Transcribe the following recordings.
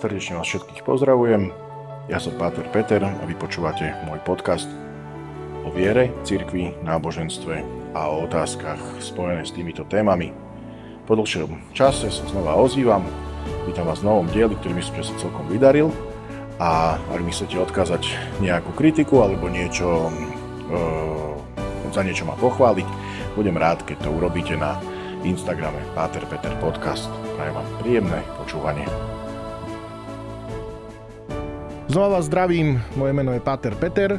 Srdečne vás všetkých pozdravujem. Ja som Páter Peter a vy počúvate môj podcast o viere, cirkvi, náboženstve a o otázkach spojené s týmito témami. Po dlhšom čase sa znova ozývam. Vítam vás v novom dieli, ktorý myslím, že sa celkom vydaril. A ak chcete odkázať nejakú kritiku alebo niečo, e, za niečo ma pochváliť, budem rád, keď to urobíte na Instagrame Páter Peter Podcast. Prajem vám príjemné počúvanie. Znova vás zdravím, moje meno je Páter Peter.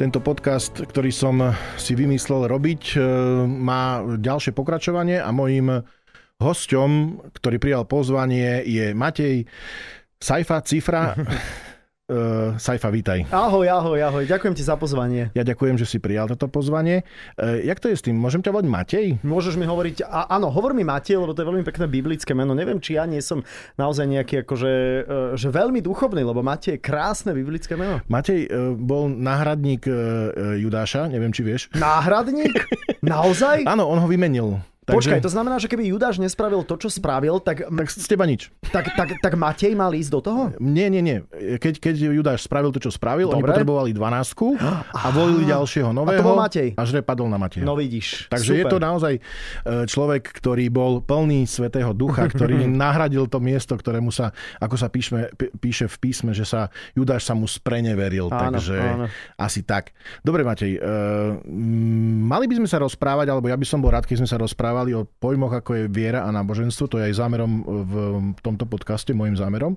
Tento podcast, ktorý som si vymyslel robiť, e, má ďalšie pokračovanie a mojím hosťom, ktorý prijal pozvanie, je Matej Saifa Cifra. Uh, Saifa, vítaj. Ahoj, ahoj, ahoj. Ďakujem ti za pozvanie. Ja ďakujem, že si prijal toto pozvanie. Uh, jak to je s tým? Môžem ťa volať Matej? Môžeš mi hovoriť, a, áno, hovor mi Matej, lebo to je veľmi pekné biblické meno. Neviem, či ja nie som naozaj nejaký akože, uh, že veľmi duchovný, lebo Matej je krásne biblické meno. Matej uh, bol náhradník uh, Judáša, neviem, či vieš. Náhradník? Naozaj? Áno, on ho vymenil. Takže... Počkaj, to znamená, že keby Judáš nespravil to, čo spravil, tak... Tak z teba nič. Tak, tak, tak Matej mal ísť do toho? Nie, nie, nie. Keď, keď Judáš spravil to, čo spravil, Dobre. oni potrebovali dvanáctku a volili ďalšieho nového. A to bol Matej. A žre padol na Matej. No vidíš. Takže Super. je to naozaj e, človek, ktorý bol plný svetého ducha, ktorý nahradil to miesto, ktorému sa, ako sa píšme, píše v písme, že sa Judáš sa mu spreneveril. Áno, takže áno. asi tak. Dobre, Matej. Uh, mali by sme sa rozprávať, alebo ja by som bol rád, keď sme sa rozprávali rozprávali o pojmoch, ako je viera a náboženstvo. To je aj zámerom v tomto podcaste, môjim zámerom.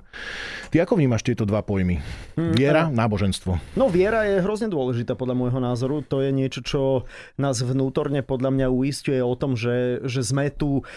Ty ako vnímaš tieto dva pojmy? Hm, viera, hmm, náboženstvo. No viera je hrozne dôležitá podľa môjho názoru. To je niečo, čo nás vnútorne podľa mňa uistuje o tom, že, že sme tu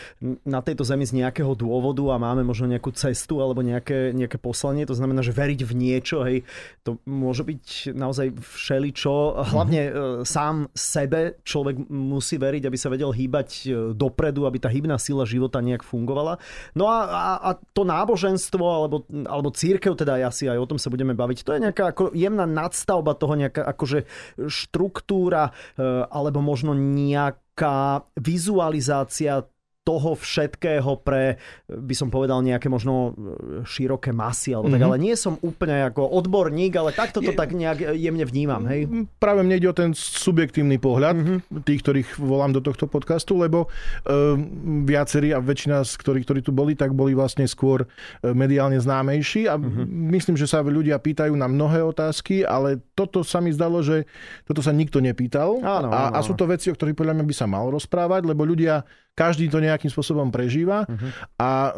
na tejto zemi z nejakého dôvodu a máme možno nejakú cestu alebo nejaké, nejaké poslanie. To znamená, že veriť v niečo, hej, to môže byť naozaj všeličo. Hlavne mm-hmm. sám sebe človek musí veriť, aby sa vedel hýbať e, dopredu, aby tá hybná sila života nejak fungovala. No a, a, a to náboženstvo alebo, alebo církev, teda ja si aj o tom sa budeme baviť, to je nejaká ako jemná nadstavba toho, nejaká akože štruktúra e, alebo možno nejaká vizualizácia toho všetkého pre, by som povedal, nejaké možno e, široké masy, alebo mm-hmm. tak, mhm. ale nie som úplne ako odborník, ale takto to je, tak nejak jemne vnímam, hej? Práve mne ide o ten subjektívny pohľad mm-hmm. tých, ktorých volám do tohto podcastu, lebo uh, viacerí a väčšina z ktorých, ktorí tu boli, tak boli vlastne skôr e, mediálne známejší a mm-hmm. myslím, že sa ľudia pýtajú na mnohé otázky, ale toto sa mi zdalo, že toto sa nikto nepýtal áno, a, áno. a sú to veci, o ktorých podľa mňa by sa mal rozprávať, lebo ľudia každý to nejakým spôsobom prežíva uh-huh. a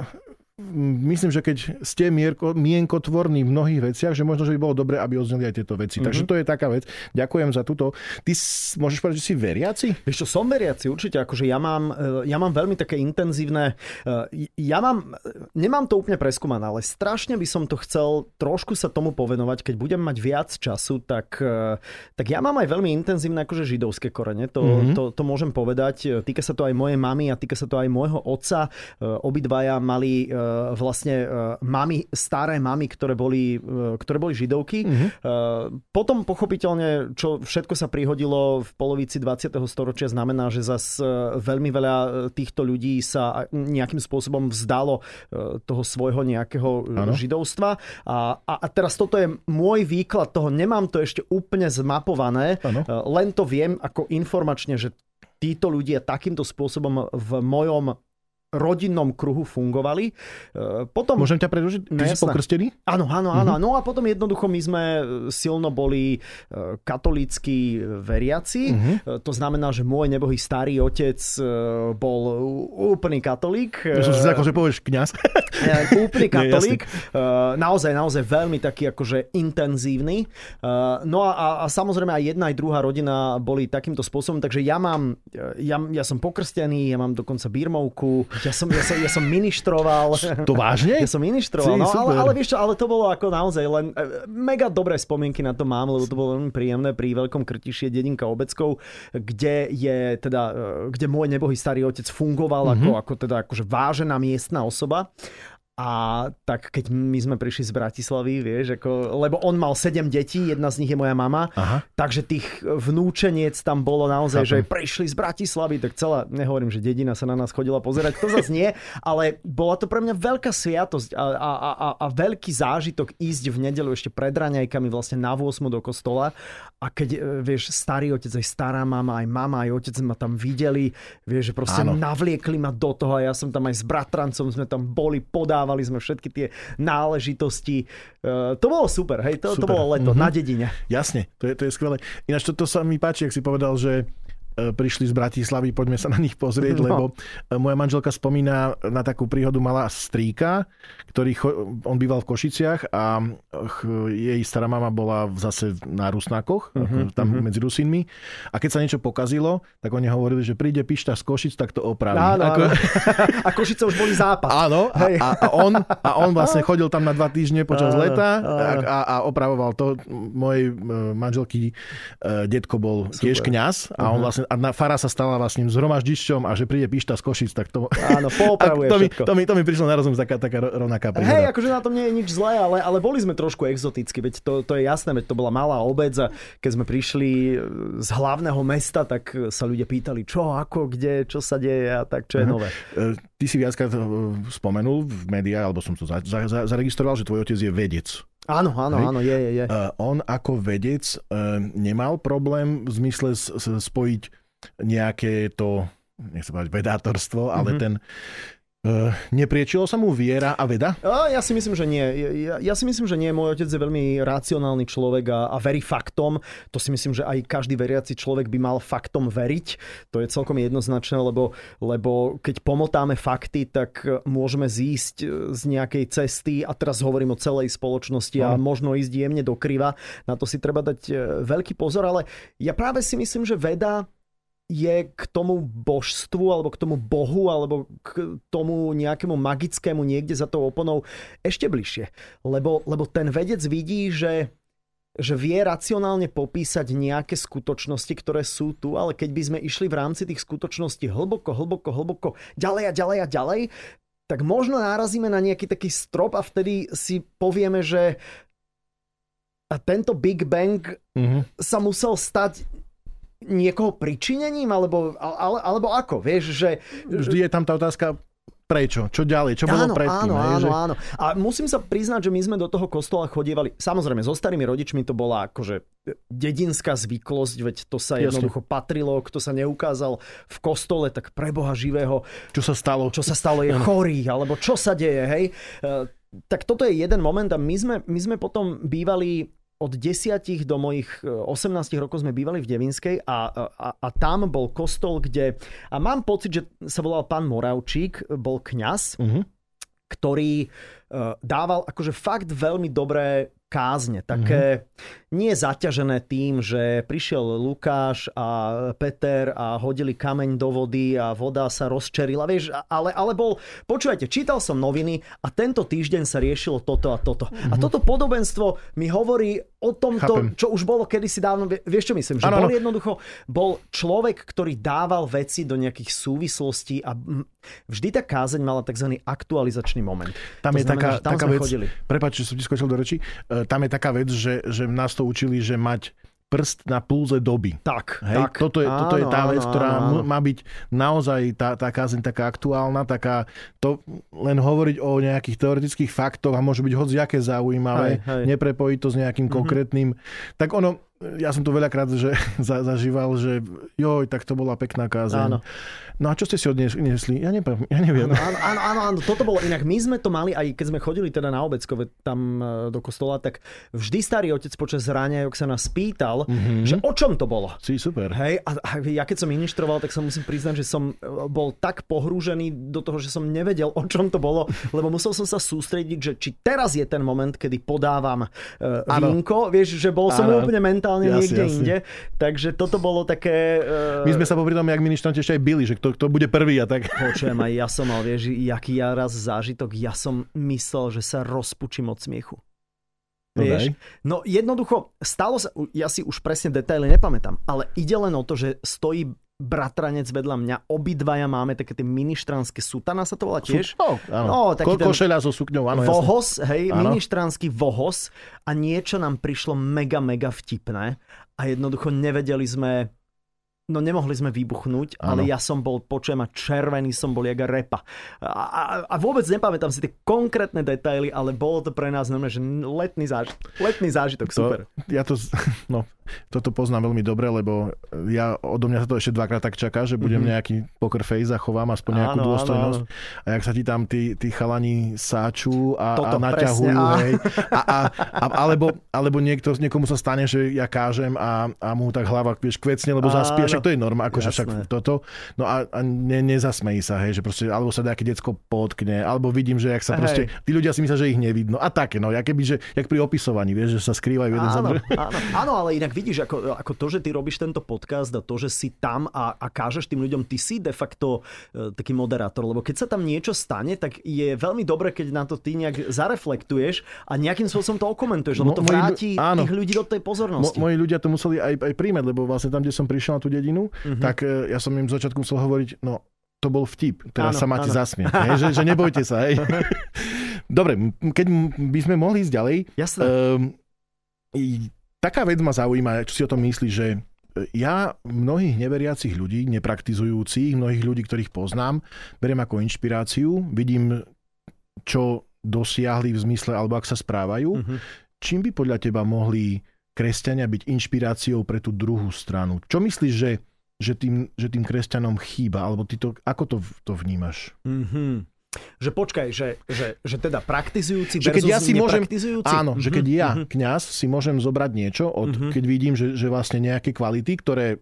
myslím, že keď ste mierko, mienkotvorní v mnohých veciach, že možno, že by bolo dobre, aby odzneli aj tieto veci. Mm-hmm. Takže to je taká vec. Ďakujem za túto. Ty môžeš povedať, že si veriaci? Vieš čo, som veriaci, určite. Akože ja mám, e, ja mám veľmi také intenzívne... E, ja mám... Nemám to úplne preskúmané, ale strašne by som to chcel trošku sa tomu povenovať. Keď budem mať viac času, tak, e, tak ja mám aj veľmi intenzívne akože židovské korene. To, mm-hmm. to, to môžem povedať. Týka sa to aj mojej mamy a týka sa to aj môjho otca. Obidvaja mali vlastne e, mami, staré mamy, ktoré boli, e, ktoré boli židovky. Mm-hmm. Potom pochopiteľne, čo všetko sa prihodilo v polovici 20. storočia, znamená, že zas veľmi veľa týchto ľudí sa nejakým spôsobom vzdalo toho svojho nejakého ano. židovstva. A, a, a teraz toto je môj výklad toho, nemám to ešte úplne zmapované, ano. len to viem ako informačne, že títo ľudia takýmto spôsobom v mojom rodinnom kruhu fungovali. E, potom... Môžem ťa predložiť? Ty no, si pokrstený? Áno, áno, áno. Uh-huh. No a potom jednoducho my sme silno boli e, katolícky veriaci. Uh-huh. To znamená, že môj nebohý starý otec bol úplný katolík. Ja som si ako, že povieš kniaz. úplný katolík. naozaj, naozaj veľmi taký akože intenzívny. No a, a samozrejme aj jedna aj druhá rodina boli takýmto spôsobom, takže ja mám, ja, ja som pokrstený, ja mám dokonca birmovku, ja som, ja som, ja som ministroval. To vážne? Ja som ministroval, no, ale, ale vieš čo, ale to bolo ako naozaj len e, mega dobré spomienky na to mám, lebo to bolo veľmi príjemné pri Veľkom Krtišie, dedinka Obeckov, kde je teda, e, kde môj nebohý starý otec fungoval mm-hmm. ako, ako teda akože vážená miestna osoba. A tak keď my sme prišli z Bratislavy, vieš, ako, lebo on mal sedem detí, jedna z nich je moja mama, Aha. takže tých vnúčeniec tam bolo naozaj, Chápem. že prišli z Bratislavy, tak celá, nehovorím, že dedina sa na nás chodila pozerať, to zase nie, ale bola to pre mňa veľká sviatosť a, a, a, a veľký zážitok ísť v nedelu ešte pred raňajkami vlastne na 8 do kostola a keď, e, vieš, starý otec, aj stará mama, aj mama, aj otec ma tam videli, vieš, že proste Áno. navliekli ma do toho a ja som tam aj s bratrancom, sme tam boli, podávali sme všetky tie náležitosti. Uh, to bolo super, hej, to, super. to bolo leto mm-hmm. na dedine. Jasne, to je, to je skvelé. Ináč to, to sa mi páči, ak si povedal, že E, prišli z Bratislavy, poďme sa na nich pozrieť, no. lebo e, moja manželka spomína na takú príhodu, mala strýka, ktorý cho, on býval v Košiciach a jej stará mama bola zase na Rusnákoch, uh-huh, tam uh-huh. medzi Rusinmi. A keď sa niečo pokazilo, tak oni hovorili, že príde pišta z Košic, tak to opraví. Áno, Ako... áno. A Košice už boli západ. Áno, a, a, a, on, a on vlastne chodil tam na dva týždne počas áno, leta áno. A, a opravoval to. Mojej e, manželky detko bol Super. tiež kňaz a on vlastne vlastne, a na Fara sa stala vlastne zhromaždišťom a že príde Pišta z Košic, tak to... Áno, poopravuje to, mi, to, mi, to mi prišlo na rozum taká, taká rovnaká príhoda. Hej, akože na tom nie je nič zlé, ale, ale boli sme trošku exoticky, veď to, to je jasné, veď to bola malá obec a keď sme prišli z hlavného mesta, tak sa ľudia pýtali, čo, ako, kde, čo sa deje a tak, čo je uh-huh. nové. E, ty si viackrát e, spomenul v médiách, alebo som to za, za, za, zaregistroval, že tvoj otec je vedec. Áno, áno, Hej. áno, je, je, je. Uh, on ako vedec uh, nemal problém v zmysle s, s, spojiť nejaké to, nechcem povedať vedátorstvo, ale mm-hmm. ten Uh, nepriečilo sa mu viera a veda? A ja si myslím, že nie. Ja, ja si myslím, že nie. Môj otec je veľmi racionálny človek a, a verí faktom. To si myslím, že aj každý veriaci človek by mal faktom veriť. To je celkom jednoznačné, lebo, lebo keď pomotáme fakty, tak môžeme zísť z nejakej cesty a teraz hovorím o celej spoločnosti a možno ísť jemne do kriva. Na to si treba dať veľký pozor, ale ja práve si myslím, že veda je k tomu božstvu alebo k tomu bohu alebo k tomu nejakému magickému niekde za tou oponou ešte bližšie. Lebo, lebo ten vedec vidí, že že vie racionálne popísať nejaké skutočnosti, ktoré sú tu, ale keď by sme išli v rámci tých skutočností hlboko, hlboko, hlboko, ďalej a ďalej a ďalej, tak možno nárazíme na nejaký taký strop a vtedy si povieme, že a tento Big Bang mm-hmm. sa musel stať niekoho pričinením, alebo, ale, alebo ako, vieš, že... Vždy je tam tá otázka, prečo, čo ďalej, čo áno, bolo predtým. Áno, áno, že... áno. A musím sa priznať, že my sme do toho kostola chodievali, samozrejme, so starými rodičmi to bola akože dedinská zvyklosť, veď to sa Jasne. jednoducho patrilo, kto sa neukázal v kostole, tak preboha živého. Čo sa stalo? Čo sa stalo, je chorý, alebo čo sa deje, hej. E, tak toto je jeden moment a my sme, my sme potom bývali od 10 do mojich 18 e, rokov sme bývali v Devinskej a, a, a tam bol kostol, kde... A mám pocit, že sa volal pán Moravčík, bol kňaz, uh-huh. ktorý uh, dával akože fakt veľmi dobré kázne, také mm-hmm. nie zaťažené tým, že prišiel Lukáš a Peter a hodili kameň do vody a voda sa rozčerila, vieš, ale, ale bol, počúvajte, čítal som noviny a tento týždeň sa riešilo toto a toto. Mm-hmm. A mhm. toto podobenstvo mi hovorí o tomto, Chápem. čo už bolo kedysi dávno, vieš čo myslím, že ano, bol jednoducho, bol človek, ktorý dával veci do nejakých súvislostí a vždy tá kázeň mala tzv. aktualizačný moment. Tam to je znamená, taká, tam taká vec, prepáč, že som ti skočil do reči, e, tam je taká vec, že, že nás to učili, že mať prst na púze doby. Tak, Hej? tak. Toto je, áno, toto je tá vec, áno, ktorá áno. má byť naozaj tá, tá kázeň taká aktuálna, taká, to len hovoriť o nejakých teoretických faktoch a môže byť hociaké zaujímavé, hej, hej. neprepojiť to s nejakým mm-hmm. konkrétnym. Tak ono, ja som to veľakrát že, za, zažíval, že joj, tak to bola pekná kázeň. Áno. No a čo ste si odniesli? Ja, neviem, ja neviem. Áno, áno, áno, áno, toto bolo inak. My sme to mali, aj keď sme chodili teda na Obeckove tam e, do kostola, tak vždy starý otec počas ráňajok sa nás pýtal, mm-hmm. že o čom to bolo. Si super. Hej, a, a ja keď som ministroval, tak sa musím priznať, že som e, bol tak pohrúžený do toho, že som nevedel, o čom to bolo, lebo musel som sa sústrediť, že či teraz je ten moment, kedy podávam uh, vínko. Vieš, že bol som ano. úplne mentálne jasne, niekde jasne. inde. Takže toto bolo také... Uh... My sme sa popri tom, jak ministranti ešte aj byli, že kto kto, kto bude prvý a tak. Počujem, aj ja som mal, vieš, jaký ja raz zážitok, ja som myslel, že sa rozpučím od smiechu. No vieš? No jednoducho, stalo sa, ja si už presne detaily nepamätám, ale ide len o to, že stojí bratranec vedľa mňa, obidvaja máme také tie ministranské sutana sa to volá tiež. No, áno. No, taký Ko- ten košeľa so sukňou, áno, jasne. vohos, hej, Áno. ministranský vohos a niečo nám prišlo mega, mega vtipné a jednoducho nevedeli sme No nemohli sme vybuchnúť, ale Áno. ja som bol, počujem, a červený som bol jak repa. A, a, a vôbec nepamätám si tie konkrétne detaily, ale bolo to pre nás normálne, že letný zážitok. Letný zážitok, super. To, ja to, no, toto poznám veľmi dobre, lebo ja, odo mňa sa to ešte dvakrát tak čaká, že budem mm-hmm. nejaký poker face a chovám aspoň nejakú. Áno, dôstojnosť. áno, A jak sa ti tam tí, tí chalani sáču a, Toto a naťahujú, presne, hej. A, a, a, alebo, alebo niekto, niekomu sa stane, že ja kážem a, a mu tak hlava vieš, kvecne, lebo Áno. To je norma, akože však toto. No a, a ne, nezasmejí sa, hej, že proste, alebo sa nejaké decko potkne, alebo vidím, že jak sa Hej. proste, tí ľudia si myslia, že ich nevidno. A také, no, ja keby, že, jak pri opisovaní, vieš, že sa skrývajú jeden za Áno, druhým. áno, áno, ale inak vidíš, ako, ako to, že ty robíš tento podcast a to, že si tam a, a kážeš tým ľuďom, ty si de facto e, taký moderátor, lebo keď sa tam niečo stane, tak je veľmi dobre, keď na to ty nejak zareflektuješ a nejakým spôsobom to okomentuješ, lebo Mo- to vráti áno. tých ľudí do tej Mo, pozornosti. moji ľudia to museli aj, aj príjmať, lebo vlastne tam, kde som prišiel na tú dedinu, Mhm. mm-hmm. tak e, ja som im začiatku musel hovoriť, no to bol vtip, teraz Áno, sa máte zasmieť, hej, že, že nebojte sa. Hej. Dobre, keď by sme mohli ísť ďalej, Jasné. um, taká vec ma zaujíma, čo si o tom myslíš, že e, ja mnohých neveriacich ľudí, nepraktizujúcich, mnohých ľudí, ktorých poznám, beriem ako inšpiráciu, vidím, čo dosiahli v zmysle, alebo ak sa správajú. Mhm. Čím by podľa teba mohli kresťania byť inšpiráciou pre tú druhú stranu? Čo myslíš, že, že, tým, že tým kresťanom chýba? Alebo ty to, ako to, to vnímaš? Mhm. Že počkaj, že, že, že teda praktizujúci Že keď ja si môžem-? Áno, že keď Mhm, ja, mhm. kňaz, si môžem zobrať niečo, od, Mhm. keď vidím, že, že vlastne nejaké kvality, ktoré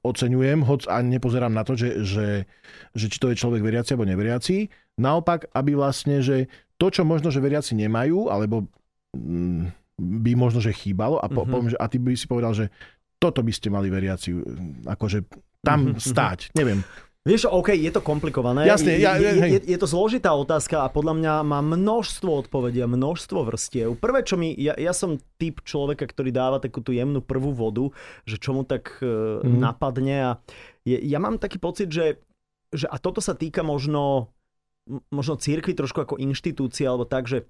oceňujem, hoď a nepozerám na to, že, že, že či to je človek veriaci alebo neveriaci. Naopak, aby vlastne, že to, čo možno, že veriaci nemajú, alebo mm, by možno, že chýbalo, a, po, Mhm. poviem, že, a ty by si povedal, že toto by ste mali veriaci, mm, akože tam Mhm, mhm. stáť. Neviem. Vieš, OK, je to komplikované. Jasne, ja- je, je, je, je to zložitá otázka a podľa mňa má množstvo odpovedí a množstvo vrstiev. Prvé, čo mi... Ja, ja som typ človeka, ktorý dáva takú tú jemnú prvú vodu, že čo mu tak e, Mhm. napadne a je, ja mám taký pocit, že, že a toto sa týka možno možno církvy trošku ako inštitúcia alebo tak, že,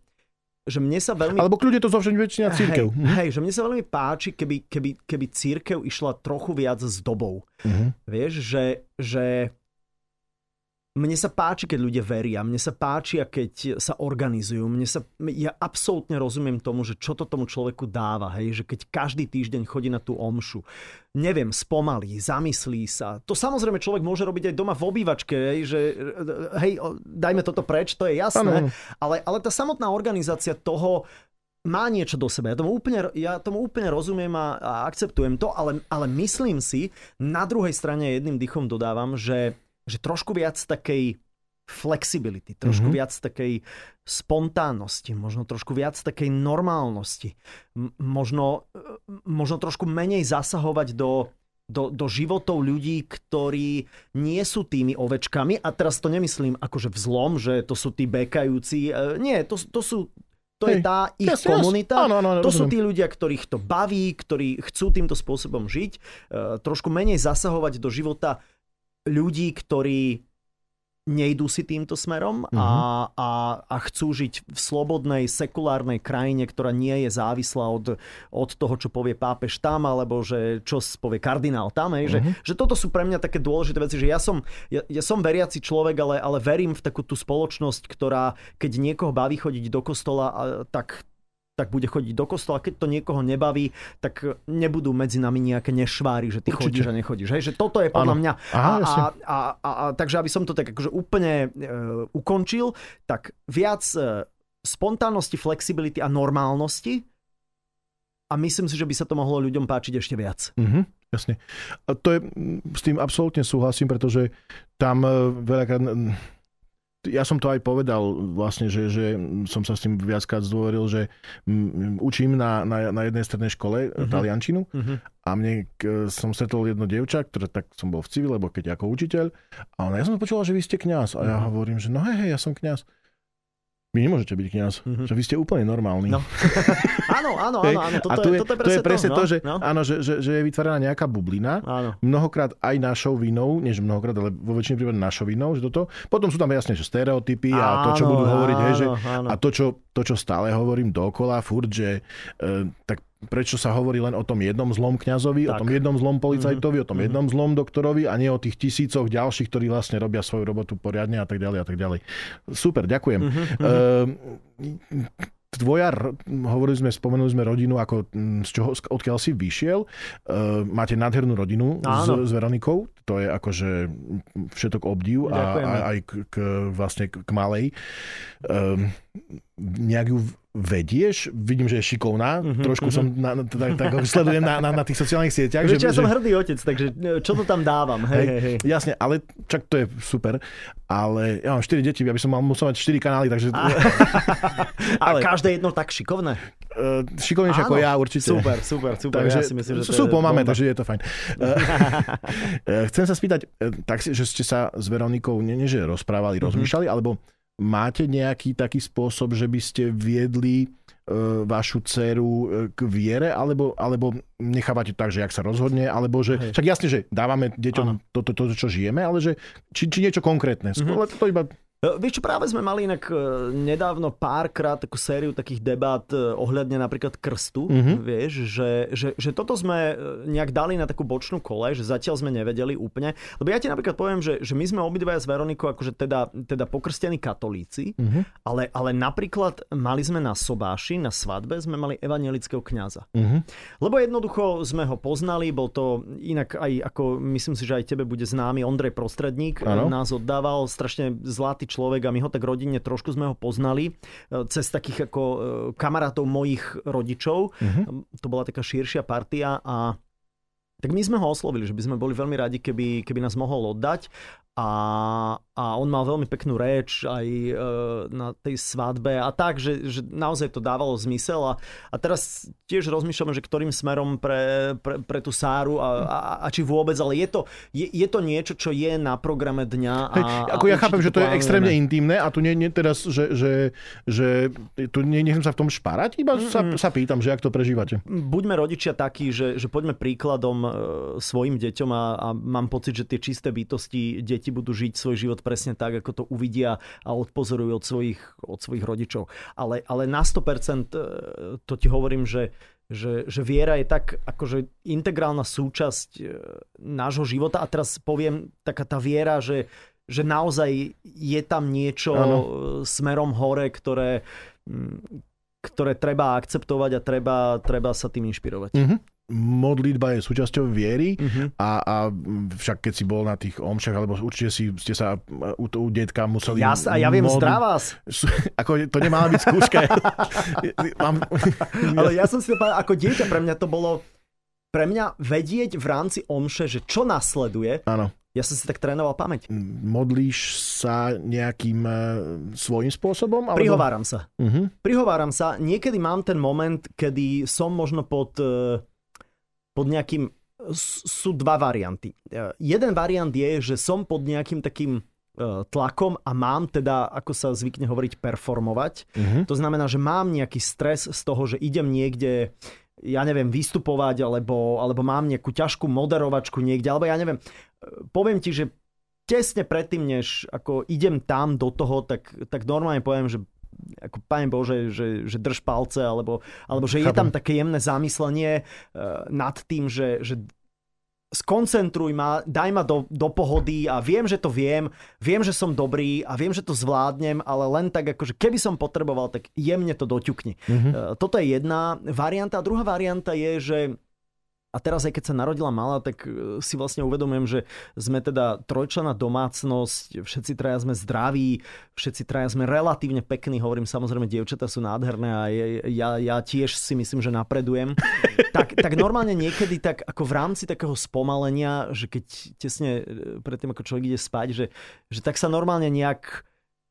že mne sa veľmi... Alebo kľudne to zovšem väčšina církev. Hej, hej, že mne sa veľmi páči, keby, keby, keby církev išla trochu viac s dobou. Mhm. Vieš, že, že mne sa páči, keď ľudia veria, mne sa páči, keď sa organizujú, mne sa, ja absolútne rozumiem tomu, že čo to tomu človeku dáva, hej, že keď každý týždeň chodí na tú omšu, neviem, spomalí, zamyslí sa. To samozrejme človek môže robiť aj doma v obývačke, hej, že hej, dajme toto preč, to je jasné, ale, ale tá samotná organizácia toho má niečo do seba. Ja tomu úplne, ja tomu úplne rozumiem a, a akceptujem to, ale, ale myslím si, na druhej strane jedným dýchom dodávam, že, že trošku viac takej flexibility, trošku Mhm. viac takej spontánnosti, možno trošku viac takej normálnosti, možno, možno trošku menej zasahovať do, do, do životov ľudí, ktorí nie sú tými ovečkami, a teraz to nemyslím akože vzlom, že to sú tí bekajúci, e, nie, to, to sú to je tá ich jasne. komunita, Áno, áno, to sú rozumiem. tí ľudia, ktorých to baví, ktorí chcú týmto spôsobom žiť, e, trošku menej zasahovať do života ľudí, ktorí nejdú si týmto smerom a, a, a chcú žiť v slobodnej, sekulárnej krajine, ktorá nie je závislá od, od toho, čo povie pápež tam, alebo že čo povie kardinál tam. Hej, že, že toto sú pre mňa také dôležité veci, že ja som, ja, ja som veriaci človek, ale, ale verím v takú tú spoločnosť, ktorá keď niekoho baví chodiť do kostola, a, tak tak bude chodiť do kostola. Keď to niekoho nebaví, tak nebudú medzi nami nejaké nešváry, že ty Určite. chodíš a nechodíš. Hej? Že toto je podľa Áno. mňa. Aha, a, a, a, a, a, takže aby som to tak akože úplne e, ukončil, tak viac e, spontánnosti, flexibility a normálnosti a myslím si, že by sa to mohlo ľuďom páčiť ešte viac. Mhm, jasne. A to je, s tým absolútne súhlasím, pretože tam e, veľakrát... Ja som to aj povedal vlastne, že, že som sa s tým viackrát zdôveril, že mm, učím na, na, na jednej strednej škole uh-huh. taliančinu Uh-huh. a mne k, som stretol jedno dievča, ktoré tak som bol v civile, lebo keď ako učiteľ a ona, ja som počula, že vy ste kňaz a ja Mhm. hovorím, že no hej, hej, ja som kňaz. Vy nemôžete byť kniaz, mm-hmm. že vy ste úplne normálni. No. áno, áno, áno, áno, toto, a tu je, toto je presne to, je presne to, no, že, no. áno, že, že, že je vytvorená nejaká bublina, Áno. mnohokrát aj našou vinou, nie že mnohokrát, ale vo väčšine prípadov našou vinou, že toto. Potom sú tam jasne, že stereotypy a to, čo Áno, budú hovoriť, hej, že, áno, áno. a to čo, to, čo stále hovorím dokola, furt, že e, tak prečo sa hovorí len o tom jednom zlom kňazovi, o tom jednom zlom policajtovi, o tom jednom zlom doktorovi a nie o tých tisícoch ďalších, ktorí vlastne robia svoju robotu poriadne a tak ďalej a tak ďalej. Super, ďakujem. Ehm, Tvoja, r- hovorili sme, spomenuli sme rodinu, ako, mm, z čoho, odkiaľ si vyšiel. Uh, máte nádhernú rodinu s, Áno. s Veronikou. To je akože všetok obdiv a, Ďakujeme. a aj k, k, vlastne k, malej. Um, nejak ju vedieš? Vidím, že je šikovná. Mhm, Trošku som, na, tak, tak sledujem na, na, na tých sociálnych sieťach. Vieš, ja som hrdý otec, takže e, čo to tam dávam? Hej, hej, hej. Jasne, ale čak to je super. Ale ja mám 4 deti, ja by som mal musel mať 4 kanály, takže A Ale- každé jedno tak šikovné? uh, šikovnejšie ako ja určite. Super, super, super. Takže ja si myslím, že to sú je po mame, bomba. takže je to fajn. Eh, Chcem sa spýtať, tak, že ste sa s Veronikou nie, nie že rozprávali, Mhm. rozmýšľali, alebo máte nejaký taký spôsob, že by ste viedli eh, vašu dceru eh, k viere, alebo, alebo nechávate tak, že ak sa rozhodne, alebo že, Hej. však jasne, že dávame deťom toto, to, to, čo žijeme, ale že či, či niečo konkrétne. Skôr to iba E, Vieš čo, práve sme mali inak e, nedávno párkrát takú sériu takých debát e, ohľadne napríklad krstu, Mhm. vieš, že, že, že toto sme e, nejak dali na takú bočnú kole, že zatiaľ sme nevedeli úplne. Lebo ja ti napríklad poviem, že, že my sme obidvaja s Veronikou akože teda, teda pokrstení katolíci, Mhm. ale, ale napríklad mali sme na sobáši, na svadbe sme mali evangelického kňaza. Mhm. Lebo jednoducho sme ho poznali, bol to inak aj ako myslím si, že aj tebe bude známy Ondrej Prostredník, ano. nás oddával, strašne zlatý človek a my ho tak rodinne trošku sme ho poznali e, cez takých ako e, kamarátov mojich rodičov. Mhm. To bola taká širšia partia a tak my sme ho oslovili, že by sme boli veľmi radi, keby, keby nás mohol oddať. A, a on mal veľmi peknú reč aj e, na tej svadbe a tak, že, že naozaj to dávalo zmysel a, a teraz tiež rozmýšľame, že ktorým smerom pre, pre, pre tú Sáru a, a, a či vôbec, ale je to, je, je to niečo, čo je na programe dňa. A, Hej, ako a ja chápem, že to je extrémne intimné a tu nie, nie teraz, že, že, že tu nie, nechcem sa v tom šparať, iba sa, sa pýtam, že ak to prežívate. buďme rodičia takí, že, že poďme príkladom svojim deťom a, a mám pocit, že tie čisté bytosti, deti budú žiť svoj život presne tak, ako to uvidia a odpozorujú od svojich, od svojich rodičov. Ale, ale na 100% e, to ti hovorím, že, že, že viera je tak akože integrálna súčasť e, nášho života a teraz poviem taká tá viera, že, že naozaj je tam niečo Áno. e, smerom hore, ktoré ktoré treba akceptovať a treba, treba sa tým inšpirovať. Mhm. Modlitba je súčasťou viery Mhm. a, a však keď si bol na tých omšach, alebo určite si, ste sa u, u detka museli... Ja, sa- ja viem modliť. zdravás, Ako, to nemala byť skúška. Mám, ale ja som si to povedal, ako dieťa pre mňa to bolo pre mňa vedieť v rámci omše, že čo nasleduje, áno. ja som si tak trénoval pamäť. Modlíš sa nejakým e, svojím spôsobom? Alebo... Prihováram sa. Mhm. Prihováram sa. Niekedy mám ten moment, kedy som možno pod, eh, pod nejakým... Sú dva varianty. Eh, Jeden variant je, že som pod nejakým takým eh, tlakom a mám teda, ako sa zvykne hovoriť, performovať. Mhm. To znamená, že mám nejaký stres z toho, že idem niekde ja neviem, vystupovať, alebo, alebo mám nejakú ťažkú moderovačku niekde, alebo ja neviem. Poviem ti, že tesne predtým, než ako idem tam do toho, tak, tak normálne poviem, že ako Pane Bože, že, že drž palce, alebo, alebo že je tam také jemné zamyslenie uh, nad tým, že, že skoncentruj ma, daj ma do, do pohody a viem, že to viem, viem, že som dobrý a viem, že to zvládnem, ale len tak akože keby som potreboval, tak jemne to doťukni. Mhm. Uh, Toto je jedna varianta. A druhá varianta je, že a teraz aj keď sa narodila malá, tak e, si vlastne uvedomujem, že sme teda trojčlená domácnosť, všetci traja sme zdraví, všetci traja sme relatívne pekní, hovorím samozrejme, dievčatá sú nádherné a ja, ja tiež si myslím, že napredujem. tak, tak normálne niekedy tak ako v rámci takého spomalenia, že keď tesne e, predtým, ako človek ide spať, že, že tak sa normálne nejak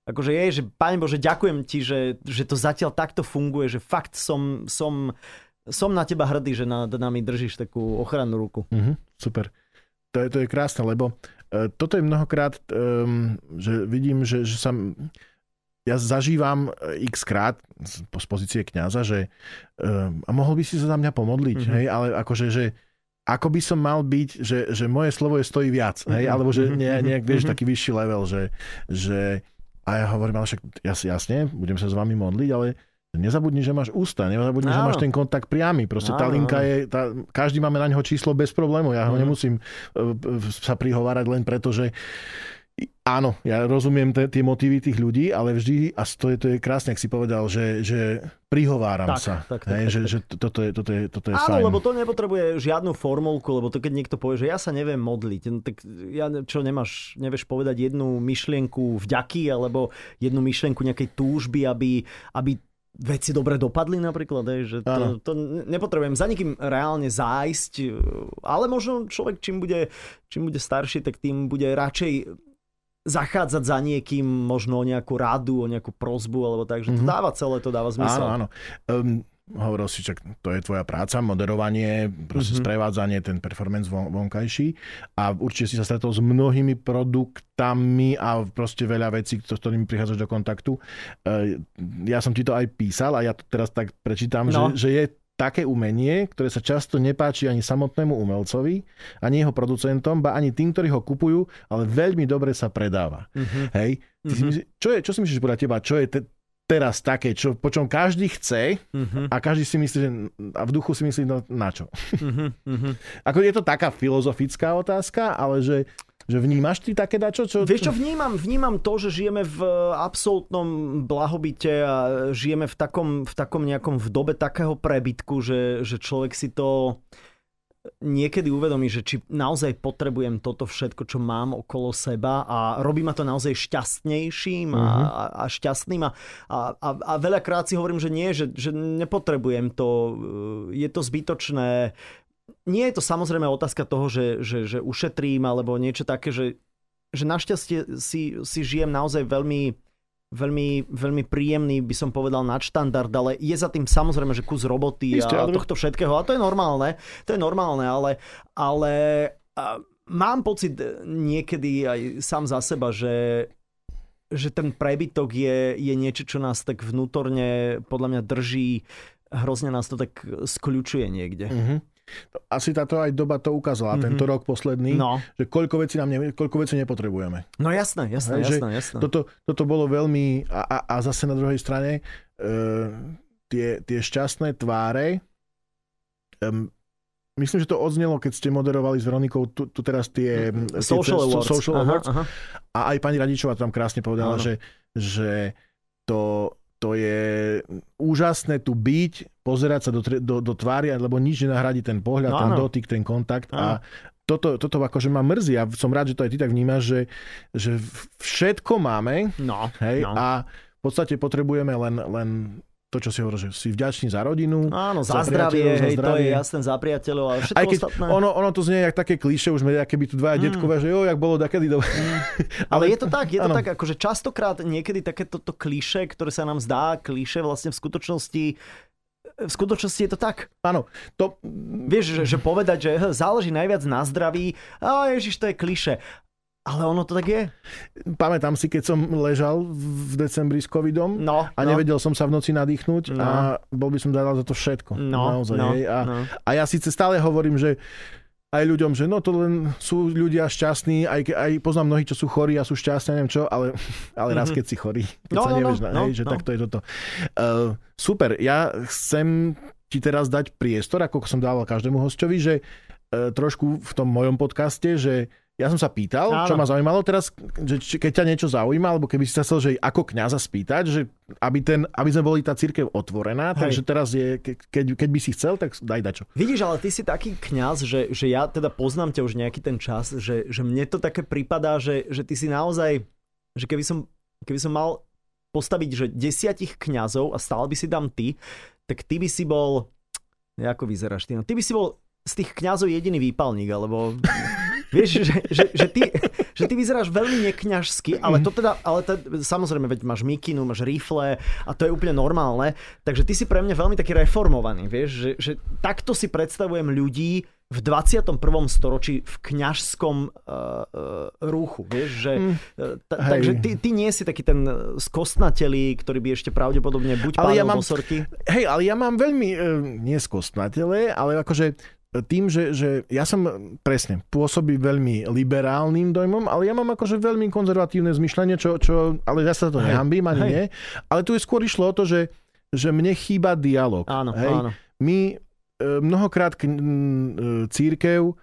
Akože je, že Pane Bože, ďakujem ti, že, že to zatiaľ takto funguje, že fakt som, som, som na teba hrdý, že nad nami držíš takú ochrannú ruku. Mhm, super. To je, to je krásne, lebo uh, toto je mnohokrát, um, že vidím, že, že sa ja zažívam e, x krát z, z pozície kňaza, že um, a mohol by si sa za mňa pomodliť, mm-hmm. hej, ale akože, že ako by som mal byť, že, že moje slovo je stojí viac, hej, alebo že nie, nejak, vieš, taký vyšší level, že, že a ja hovorím, ale však jasne, budem sa s vami modliť, ale Nezabudni, že máš ústa, nezabudni, Áno. že máš ten kontakt priamy. Proste Áno. tá linka je, tá, každý máme na neho číslo bez problémov. Ja ho mm. nemusím uh, sa prihovárať len preto, že Áno, ja rozumiem tie motívy tých ľudí, ale vždy, a to je, to je krásne, ak si povedal, že, že prihováram tak, sa. Tak, tak, hej, tak, že, tak. že toto je, toto je, toto je Áno, fajn. lebo to nepotrebuje žiadnu formulku, lebo to keď niekto povie, že ja sa neviem modliť, no tak ja čo nemáš, nevieš povedať jednu myšlienku vďaky, alebo jednu myšlienku nejakej túžby, aby, aby veci dobre dopadli napríklad, aj, že to, to nepotrebujem za nikým reálne zájsť, ale možno človek čím bude, čím bude starší, tak tým bude radšej zachádzať za niekým, možno o nejakú radu, o nejakú prozbu, alebo tak, že to mm-hmm. dáva celé, to dáva zmysel. Áno, áno. Um, hovoril si, že to je tvoja práca, moderovanie, proste mm-hmm. sprevádzanie, ten performance von, vonkajší a určite si sa stretol s mnohými produktami a proste veľa vecí, s ktorými prichádzaš do kontaktu. Uh, ja som ti to aj písal a ja to teraz tak prečítam, no. že, že je také umenie, ktoré sa často nepáči ani samotnému umelcovi, ani jeho producentom, ba ani tým, ktorí ho kupujú, ale veľmi dobre sa predáva. Uh-huh. Hej? Ty uh-huh. si mhm. myslí, čo, je, čo si myslíš podľa teba, čo je te, teraz také, čo, po čom každý chce uh-huh. a každý si myslí, že a v duchu si myslí, no na čo? Uh-huh. Uh-huh. Ako je to taká filozofická otázka, ale že že vnímaš ty také dačo? Čo... Vieš čo, vnímam, vnímam to, že žijeme v absolútnom blahobite a žijeme v takom, v takom nejakom v dobe takého prebytku, že, že človek si to niekedy uvedomí, že či naozaj potrebujem toto všetko, čo mám okolo seba a robí ma to naozaj šťastnejším a, uh-huh. a, a šťastným a, a, a, a veľakrát si hovorím, že nie, že, že nepotrebujem to, je to zbytočné, nie je to samozrejme otázka toho, že, že, že ušetrím alebo niečo také, že, že našťastie si, si žijem naozaj veľmi, veľmi, veľmi príjemný, by som povedal, nadštandard, ale je za tým samozrejme, že kus roboty Isté, a ale... tohto všetkého. A to je normálne, to je normálne, ale, ale a, mám pocit niekedy aj sám za seba, že že ten prebytok je, je niečo, čo nás tak vnútorne podľa mňa drží, hrozne nás to tak skľučuje niekde. Mm-hmm. Asi táto aj doba to ukázala, mm-hmm. tento rok posledný, no. že koľko vecí, nám ne, koľko vecí nepotrebujeme. No jasné, jasné, jasné, jasné. Toto, toto bolo veľmi, a, a, a zase na druhej strane, e, tie, tie šťastné tváre, e, myslím, že to odznelo, keď ste moderovali s Veronikou tu, tu teraz tie, Social tie, Awards, social awards aha, aha. a aj pani Radičová tam krásne povedala, že, že to to je úžasné tu byť, pozerať sa do, do, do tvári, lebo nič nenahradí ten pohľad, no, ten dotyk, ten kontakt. No. A toto, toto akože ma mrzí a som rád, že to aj ty tak vnímaš, že, že všetko máme no, hej, no. a v podstate potrebujeme len, len to, čo si hovoril, že si vďačný za rodinu. Áno, za, za zdravie, hej, za zdravie. to je jasné, za priateľov, ale všetko Aj keď ostatné. Ono, ono to znie jak také klíše, už sme keby tu dvaja mm. detkové, že jo, jak bolo dakedy do... Mm. ale je to tak, je to ano. tak, akože častokrát niekedy takéto to klíše, ktoré sa nám zdá klíše, vlastne v skutočnosti v skutočnosti je to tak. Áno. To... Vieš, že, že povedať, že záleží najviac na zdraví, a ježiš, to je kliše. Ale ono to tak je. Pamätám si, keď som ležal v decembri s covidom no, a nevedel no. som sa v noci nadýchnuť no. a bol by som dal za to všetko. No, naozaj, no, A, no. a ja síce stále hovorím, že aj ľuďom, že no to len sú ľudia šťastní, aj, aj poznám mnohí, čo sú chorí a sú šťastní, neviem čo, ale, ale raz, mm-hmm. keď si chorý, keď no, sa no, nevieš, no, hej, no, že no. takto je toto. Uh, super, ja chcem ti teraz dať priestor, ako som dával každému hostovi, že uh, trošku v tom mojom podcaste, že ja som sa pýtal, Áno. čo ma zaujímalo teraz, že či, keď ťa niečo zaujíma, alebo keby si sa chcel, že ako kňaza spýtať, že aby, ten, aby sme boli tá církev otvorená, Hej. takže teraz je, keď, keď by si chcel, tak daj dačo. Vidíš, ale ty si taký kňaz, že, že ja teda poznám ťa už nejaký ten čas, že, že mne to také prípadá, že, že ty si naozaj, že keby som, keby som mal postaviť, že desiatich kňazov a stále by si tam ty, tak ty by si bol, ako vyzeráš ty, no ty by si bol z tých kňazov jediný výpalník, alebo Vieš, že, že, že, ty, že ty vyzeráš veľmi nekňažsky, ale to teda, ale to, samozrejme, veď máš mikinu, máš rifle a to je úplne normálne, takže ty si pre mňa veľmi taký reformovaný, vieš, že, že takto si predstavujem ľudí v 21. storočí v kňažskom uh, uh, rúchu. Vieš, že, mm, ta, takže ty, ty nie si taký ten skostnatelý, ktorý by ešte pravdepodobne buď ale ja mám, bosorky. Hej, ale ja mám veľmi, uh, nie skostnatele, ale akože tým, že, že ja som presne pôsobí veľmi liberálnym dojmom, ale ja mám akože veľmi konzervatívne zmyšľanie, čo, čo ale ja sa to nehambím ani hej. nie. Ale tu je skôr išlo o to, že, že mne chýba dialog. Áno, hej. áno. My E, mnohokrát e, církev e,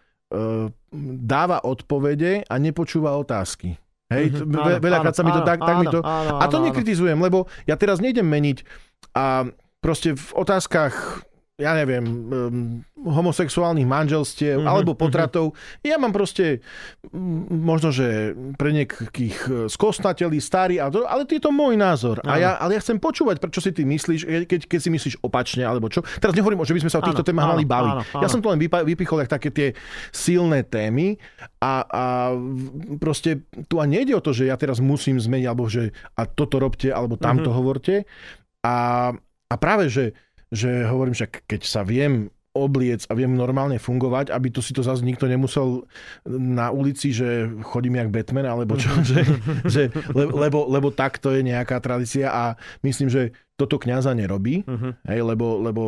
dáva odpovede a nepočúva otázky. Hej, mm-hmm, áno, veľakrát sa mi to áno, tak, tak áno, mi to... Áno, áno, a to nekritizujem, lebo ja teraz nejdem meniť a proste v otázkach ja neviem, um, homosexuálnych manželstiev mm-hmm, alebo potratov. Mm-hmm. Ja mám proste možno, že pre niekých e, skostnatelí, starý, ale to je to môj názor. A ja, ale ja chcem počúvať, prečo si ty myslíš, keď, keď si myslíš opačne, alebo čo. Teraz nehovorím, že by sme sa o týchto témach mali baviť. Ja som to len vypichol, jak také tie silné témy a, a proste tu a nejde o to, že ja teraz musím zmeniť, alebo že a toto robte, alebo tamto mm-hmm. hovorte. A, a práve, že že hovorím, že keď sa viem obliec a viem normálne fungovať, aby tu si to zase nikto nemusel na ulici, že chodím jak Batman, alebo čo, že, že, le, lebo, lebo takto je nejaká tradícia a myslím, že toto kňaza nerobí, uh-huh. hej, lebo, lebo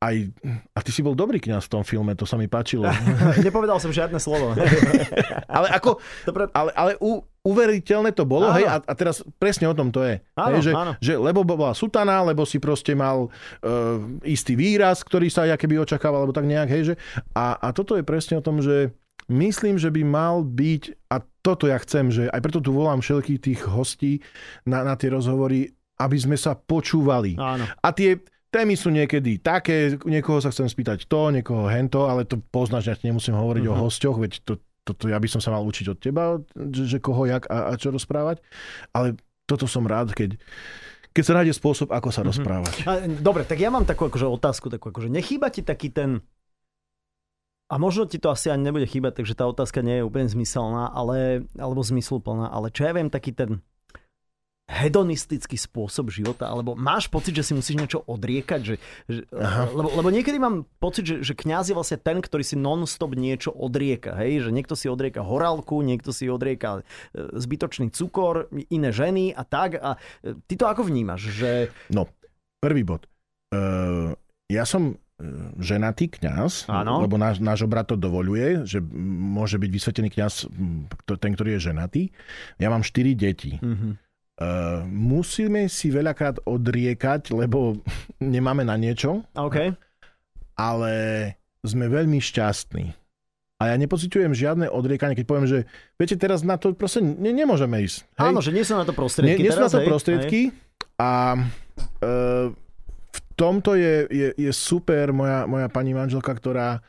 aj, a ty si bol dobrý kňaz v tom filme, to sa mi páčilo. Nepovedal som žiadne slovo. ale ako, Dobre. ale, ale u, uveriteľné to bolo, áno. hej, a, a teraz presne o tom to je. Áno, hej, že, áno. že lebo bola sutana, lebo si proste mal uh, istý výraz, ktorý sa ja keby očakával, alebo tak nejak, hej, že, a, a toto je presne o tom, že myslím, že by mal byť, a toto ja chcem, že aj preto tu volám všetkých tých hostí na, na tie rozhovory, aby sme sa počúvali. Áno. A tie, Témy sú niekedy také, niekoho sa chcem spýtať to, niekoho hento, ale to poznáš, ja ti nemusím hovoriť uh-huh. o mhm. hostoch, veď to, toto ja by som sa mal učiť od teba, že, že koho, jak a, a čo rozprávať. Ale toto som rád, keď, keď sa nájde spôsob, ako sa uh-huh. rozprávať. Dobre, tak ja mám takú akože otázku, takú akože nechýba ti taký ten a možno ti to asi ani nebude chýbať, takže tá otázka nie je úplne zmyselná, ale, alebo zmysluplná, ale čo ja viem, taký ten hedonistický spôsob života, alebo máš pocit, že si musíš niečo odriekať, že, že, lebo, lebo niekedy mám pocit, že, že kňaz je vlastne ten, ktorý si non-stop niečo odrieka, hej? že niekto si odrieka horálku, niekto si odrieka e, zbytočný cukor, iné ženy a tak. A e, ty to ako vnímaš? Že... No, prvý bod. Uh, ja som ženatý kňaz, lebo náš, náš obrat to dovoluje, že môže byť vysvetený kňaz ten, ktorý je ženatý. Ja mám štyri deti. Mm-hmm. Uh, musíme si veľakrát odriekať, lebo nemáme na niečo. Okay. Ale sme veľmi šťastní. A ja nepociťujem žiadne odriekanie, keď poviem, že viete, teraz na to proste ne, nemôžeme ísť. Hej? Áno, že nie sú na to prostriedky. Nie, nie sú na to hej, prostriedky. Hej. A uh, v tomto je, je, je super moja, moja pani manželka, ktorá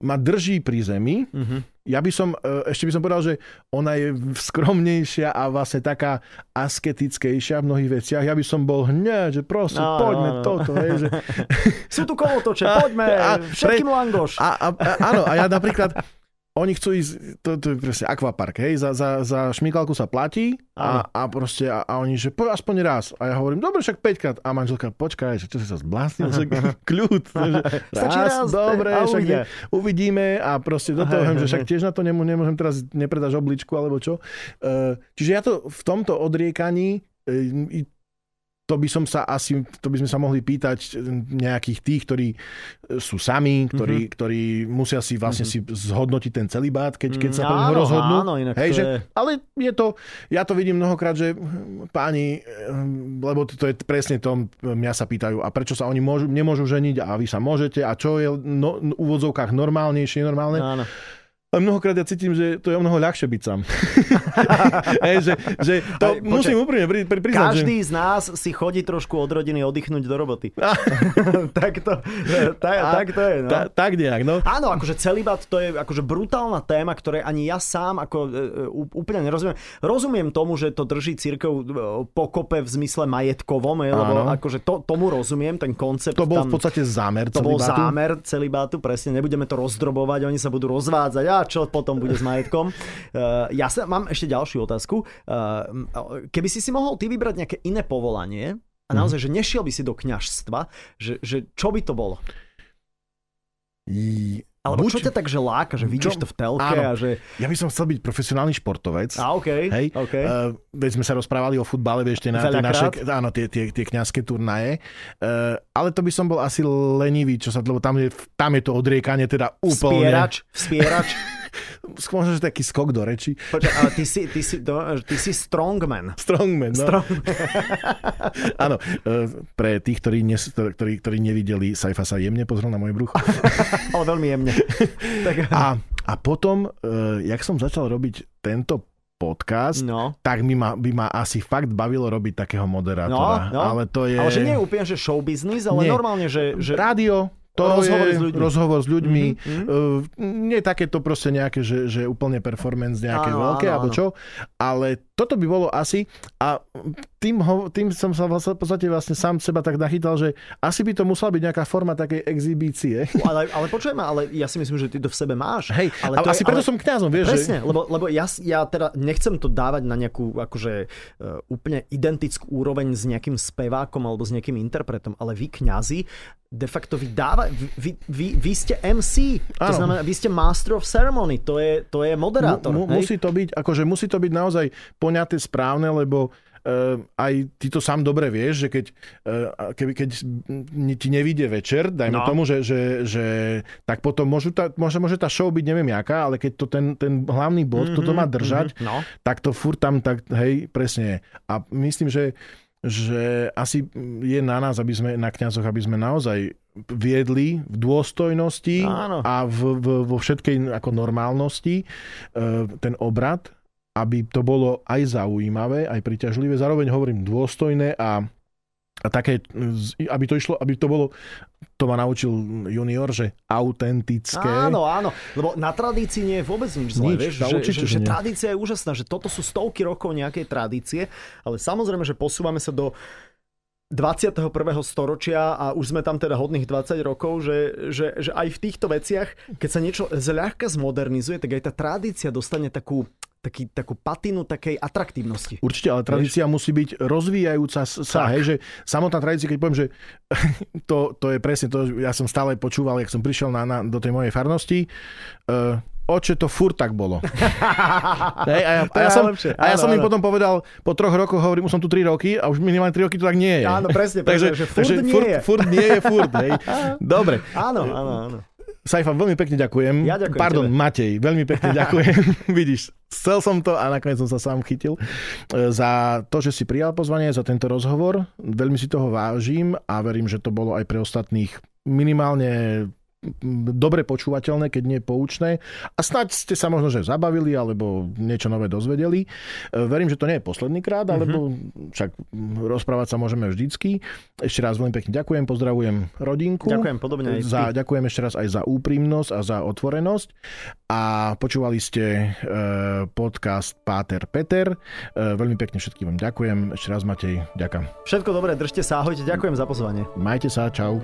ma drží pri zemi. Uh-huh ja by som, e, ešte by som povedal, že ona je skromnejšia a vlastne taká asketickejšia v mnohých veciach. Ja by som bol hneď, že prosím, no, poďme no, no. toto. Hej, že... Sú tu kolotoče, poďme, a, všetkým pre... langoš. A, a, a, áno, a ja napríklad, oni chcú ísť, to, to je presne akvapark, hej, za, za, za šmíkalku sa platí a, a proste, a, a oni, že po, aspoň raz. A ja hovorím, dobre, však 5 krát. A manželka, počkaj, že čo si sa zblásnil, že kľud. Že, raz, raz, dobre, však ne, uvidíme a proste do toho, že však tiež na to nemôžem, nemôžem teraz, nepredáš obličku alebo čo. Uh, čiže ja to v tomto odriekaní uh, to by som sa asi, to by sme sa mohli pýtať nejakých tých, ktorí sú sami, ktorí, mm-hmm. ktorí musia si vlastne mm-hmm. si zhodnotiť ten celý bát, keď, keď sa mm, áno, rozhodnú. Áno, inak Hej, to že, je... Ale je to, ja to vidím mnohokrát, že páni, lebo to je presne to, mňa sa pýtajú, a prečo sa oni môžu, nemôžu ženiť a vy sa môžete a čo je no, v úvodzovkách normálnejšie, normálne. Áno. Ale mnohokrát ja cítim, že to je o mnoho ľahšie byť sám. Ej, že, že to Aj, musím úprimne pri, pri, priznať. Každý že... z nás si chodí trošku od rodiny oddychnúť do roboty. tak, to, tak, a, tak to je. No. Ta, tak nejak, no. Áno, akože celibát to je akože brutálna téma, ktoré ani ja sám ako uh, úplne nerozumiem. Rozumiem tomu, že to drží církev e, pokope v zmysle majetkovom, je, lebo akože to, tomu rozumiem, ten koncept. To bol tam, v podstate zámer To bol zámer celibátu, presne, nebudeme to rozdrobovať, oni sa budú rozvádzať. A čo potom bude s majetkom. Uh, ja sa, mám ešte ďalšiu otázku. Uh, keby si si mohol ty vybrať nejaké iné povolanie, a mhm. naozaj, že nešiel by si do kňažstva, že, že čo by to bolo? I, Alebo Buď- čo ťa tak že láka, že vidíš Čo- to v telke a áno. že... Ja by som chcel byť profesionálny športovec. A okej, Hej, okej. Uh, veď sme sa rozprávali o futbale, vieš, tie, na, tie naše, áno, tie, tie, tie kňazské turnaje. Uh, ale to by som bol asi lenivý, čo sa, lebo tam je, tam je to odriekanie teda úplne... Vspierač, vspierač. Možno, že taký skok do reči. Počkaj, ale ty si, ty si, to, ty si strongman. Strongman, no. Strongman. Áno, uh, pre tých, ktorí, nes, ktorí, ktorí nevideli, Saifa sa jemne pozrel na môj bruch. ale veľmi jemne. tak, A, a potom, uh, jak som začal robiť tento podcast, no. tak by ma, by ma asi fakt bavilo robiť takého moderátora. No, no. Ale to je... Ale že nie je úplne, že show business, ale Nie. normálne, že... že... Rádio, to Rozhovor je s ľuďmi. rozhovor s ľuďmi. Mhm, mhm. Uh, nie takéto proste nejaké, že, že úplne performance nejaké Áno, veľké, áno, alebo čo. Ale toto by bolo asi, a tým, ho, tým som sa vlastne, v podstate vlastne sám seba tak nachytal, že asi by to musela byť nejaká forma takej exhibície. Ale, ale počujem, ale ja si myslím, že ty to v sebe máš. Hej, ale to asi je, preto ale... som kňazom, vieš, Presne, že... lebo, lebo ja, ja teda nechcem to dávať na nejakú akože uh, úplne identickú úroveň s nejakým spevákom alebo s nejakým interpretom, ale vy kňazi de facto vy dáva, vy, vy, vy ste MC, to Áno. znamená, vy ste Master of Ceremony, to je, to je moderátor. Mu, mu, hej? musí to byť, akože musí to byť naozaj poňaté správne, lebo uh, aj ty to sám dobre vieš, že keď, uh, keby, keď ti nevíde večer, dajme No. tomu, že, že, že tak potom môžu tá, môže, môže tá show byť neviem jaká, ale keď to ten, ten hlavný bod, mm-hmm, toto má držať, Mhm, no. tak to furt tam, tak hej, presne. A myslím, že že asi je na nás, aby sme na kňazoch, aby sme naozaj viedli v dôstojnosti Áno. a v, v, vo všetkej ako normálnosti e, ten obrad, aby to bolo aj zaujímavé, aj priťažlivé, zároveň hovorím dôstojné a, a také, aby to išlo, aby to bolo, to ma naučil junior, že autentické. Áno, áno, lebo na tradícii nie je vôbec nič zlé, Nič, vieš, to že, určite, že, že že tradícia je úžasná, že toto sú stovky rokov nejakej tradície, ale samozrejme, že posúvame sa do 21. storočia a už sme tam teda hodných 20 rokov, že, že, že aj v týchto veciach, keď sa niečo zľahka zmodernizuje, tak aj tá tradícia dostane takú, taký, takú patinu takej atraktívnosti. Určite, ale tradícia musí byť rozvíjajúca sa, Tak. hej, že samotná tradícia, keď poviem, že to, to je presne to, ja som stále počúval, jak som prišiel na, na, do tej mojej farnosti, uh, oče, to furt tak bolo. hej, a ja, a ja, som, najlepšie. a ja Áno, som im áno. potom povedal, po troch rokoch hovorím, už som tu 3 roky a už minimálne 3 roky to tak nie je. Áno, presne, presne, že furt nie furt, je. furt nie je furt, hej. Dobre. Áno, áno, áno. Saifa, veľmi pekne ďakujem. Ja ďakujem Pardon, tebe. Matej, veľmi pekne ďakujem. Vidíš, chcel som to a nakoniec som sa sám chytil. E, Za to, že si prijal pozvanie, za tento rozhovor. Veľmi si toho vážim a verím, že to bolo aj pre ostatných minimálne dobre počúvateľné, keď nie poučné. A snáď ste sa možno, že zabavili alebo niečo nové dozvedeli. E, Verím, že to nie je posledný krát, alebo však rozprávať sa môžeme vždycky. Ešte raz veľmi pekne ďakujem, pozdravujem rodinku. Ďakujem podobne aj za, ty. ďakujem ešte raz aj za úprimnosť a za otvorenosť. A počúvali ste e, podcast Páter Peter. E, veľmi pekne všetkým vám ďakujem. Ešte raz Matej, ďakujem. Všetko dobré, držte sa, ahojte, ďakujem za pozvanie. Majte sa, čau.